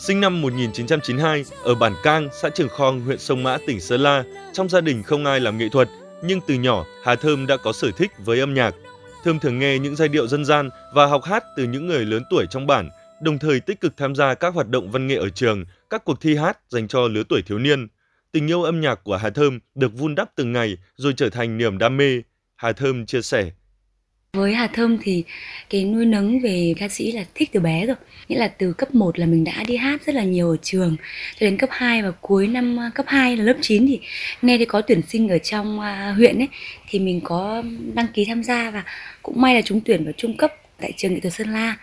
Sinh năm 1992 ở bản Cang, xã Trường Khong, huyện Sông Mã, tỉnh Sơn La, trong gia đình không ai làm nghệ thuật, nhưng từ nhỏ Hà Thơm đã có sở thích với âm nhạc. Thơm thường nghe những giai điệu dân gian và học hát từ những người lớn tuổi trong bản, đồng thời tích cực tham gia các hoạt động văn nghệ ở trường, các cuộc thi hát dành cho lứa tuổi thiếu niên. Tình yêu âm nhạc của Hà Thơm được vun đắp từng ngày rồi trở thành niềm đam mê. Hà Thơm chia sẻ. Với Hà Thơm thì cái nuôi nấng về ca sĩ là thích từ bé rồi. Nghĩa là từ cấp 1 là mình đã đi hát rất là nhiều ở trường. Cho đến cấp 2 và cuối năm à, cấp 2 là lớp 9 thì nghe thấy có tuyển sinh ở trong à, huyện ấy thì mình có đăng ký tham gia và cũng may là trúng tuyển vào trung cấp tại trường nghệ thuật Sơn La.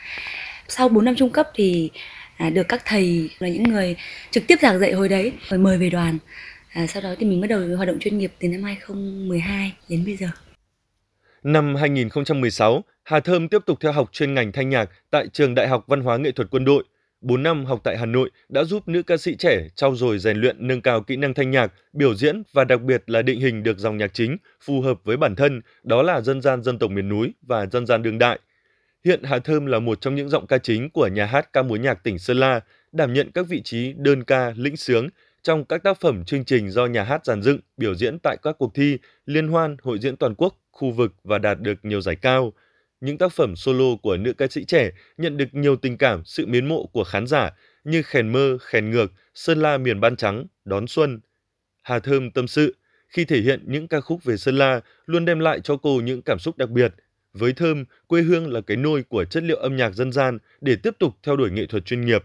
Sau 4 năm trung cấp thì à, được các thầy là những người trực tiếp giảng dạy hồi đấy rồi mời về đoàn. À, sau đó thì mình bắt đầu hoạt động chuyên nghiệp từ năm 2012 đến bây giờ. Năm 2016, Hà Thơm tiếp tục theo học chuyên ngành thanh nhạc tại Trường Đại học Văn hóa Nghệ thuật Quân đội. 4 năm học tại Hà Nội đã giúp nữ ca sĩ trẻ trau dồi rèn luyện nâng cao kỹ năng thanh nhạc, biểu diễn và đặc biệt là định hình được dòng nhạc chính phù hợp với bản thân, đó là dân gian dân tộc miền núi và dân gian đương đại. Hiện Hà Thơm là một trong những giọng ca chính của nhà hát ca múa nhạc tỉnh Sơn La, đảm nhận các vị trí đơn ca, lĩnh sướng trong các tác phẩm chương trình do nhà hát giàn dựng, biểu diễn tại các cuộc thi, liên hoan, hội diễn toàn quốc, khu vực và đạt được nhiều giải cao. Những tác phẩm solo của nữ ca sĩ trẻ nhận được nhiều tình cảm, sự mến mộ của khán giả như Khèn mơ, Khèn ngược, Sơn La miền ban trắng, Đón xuân. Hà Thơm tâm sự, khi thể hiện những ca khúc về Sơn La luôn đem lại cho cô những cảm xúc đặc biệt. Với Thơm, quê hương là cái nôi của chất liệu âm nhạc dân gian để tiếp tục theo đuổi nghệ thuật chuyên nghiệp.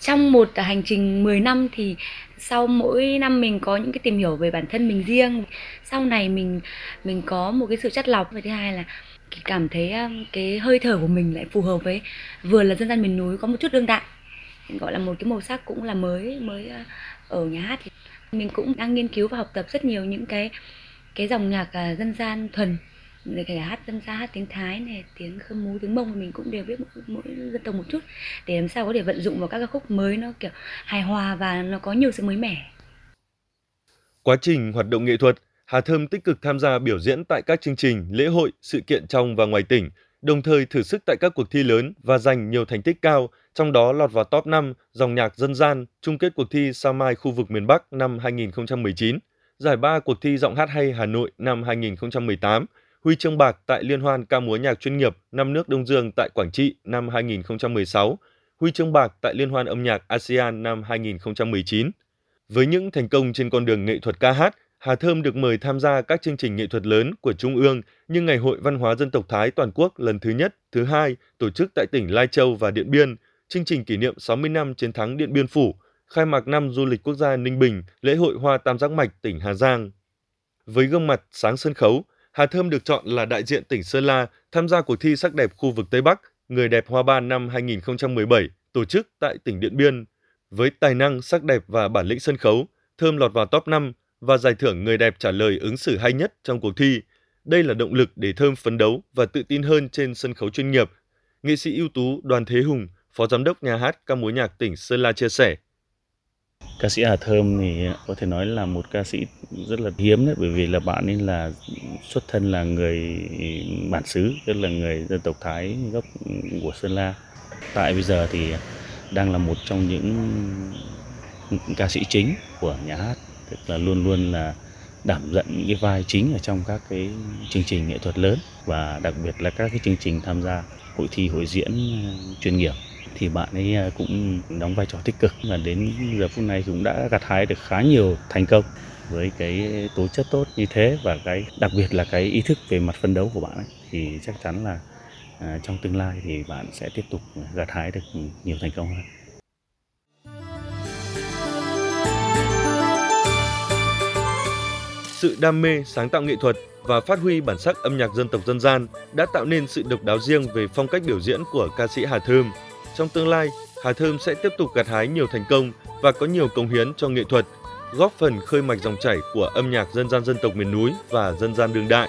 Trong một hành trình 10 năm thì sau mỗi năm mình có những cái tìm hiểu về bản thân mình riêng. Sau này mình mình có một cái sự chất lọc và thứ hai là cảm thấy cái hơi thở của mình lại phù hợp với, vừa là dân gian miền núi có một chút đương đại, gọi là một cái màu sắc cũng là mới mới ở nhà hát thì mình cũng đang nghiên cứu và học tập rất nhiều những cái cái dòng nhạc à, dân gian thuần để cả hát dân gian hát tiếng thái này tiếng khơ mú tiếng mông thì mình cũng đều biết mỗi, mỗi dân tộc một chút. Để làm sao có thể vận dụng vào các ca khúc mới nó kiểu hài hòa và nó có nhiều sự mới mẻ. Quá trình hoạt động nghệ thuật Hà Thơm tích cực tham gia biểu diễn tại các chương trình, lễ hội, sự kiện trong và ngoài tỉnh, đồng thời thử sức tại các cuộc thi lớn và giành nhiều thành tích cao, trong đó lọt vào top 5 dòng nhạc dân gian chung kết cuộc thi Sao Mai khu vực miền Bắc năm 2019, giải ba cuộc thi giọng hát hay Hà Nội năm 2018, huy chương bạc tại Liên hoan ca múa nhạc chuyên nghiệp năm nước Đông Dương tại Quảng Trị năm 2016, huy chương bạc tại Liên hoan âm nhạc ASEAN năm 2019. Với những thành công trên con đường nghệ thuật ca hát, Hà Thơm được mời tham gia các chương trình nghệ thuật lớn của Trung ương như Ngày hội Văn hóa Dân tộc Thái toàn quốc lần thứ nhất, thứ hai tổ chức tại tỉnh Lai Châu và Điện Biên, chương trình kỷ niệm 60 năm chiến thắng Điện Biên Phủ, khai mạc năm du lịch quốc gia Ninh Bình, lễ hội Hoa Tam Giác Mạch tỉnh Hà Giang. Với gương mặt sáng sân khấu, Hà Thơm được chọn là đại diện tỉnh Sơn La tham gia cuộc thi sắc đẹp khu vực Tây Bắc Người đẹp Hoa Ban năm 2017 tổ chức tại tỉnh Điện Biên. Với tài năng, sắc đẹp và bản lĩnh sân khấu, Thơm lọt vào top 5 và giải thưởng người đẹp trả lời ứng xử hay nhất trong cuộc thi. Đây là động lực để Thơm phấn đấu và tự tin hơn trên sân khấu chuyên nghiệp. Nghệ sĩ ưu tú Đoàn Thế Hùng, Phó Giám đốc Nhà hát ca múa nhạc tỉnh Sơn La chia sẻ. Ca sĩ Hà Thơm thì có thể nói là một ca sĩ rất là hiếm đấy bởi vì là bạn ấy là xuất thân là người bản xứ, tức là người dân tộc Thái gốc của Sơn La. Tại bây giờ thì đang là một trong những ca sĩ chính của nhà hát tức là luôn luôn là đảm nhận những cái vai chính ở trong các cái chương trình nghệ thuật lớn và đặc biệt là các cái chương trình tham gia hội thi hội diễn chuyên nghiệp thì bạn ấy à, cũng đóng vai trò tích cực và đến giờ phút này cũng đã gặt hái được khá nhiều thành công với cái tố chất tốt như thế và cái đặc biệt là cái ý thức về mặt phân đấu của bạn ấy thì chắc chắn là à, trong tương lai thì bạn sẽ tiếp tục gặt hái được nhiều thành công hơn. sự đam mê, sáng tạo nghệ thuật và phát huy bản sắc âm nhạc dân tộc dân gian đã tạo nên sự độc đáo riêng về phong cách biểu diễn của ca sĩ Hà Thơm. Trong tương lai, Hà Thơm sẽ tiếp tục gặt hái nhiều thành công và có nhiều công hiến cho nghệ thuật, góp phần khơi mạch dòng chảy của âm nhạc dân gian dân tộc miền núi và dân gian đương đại.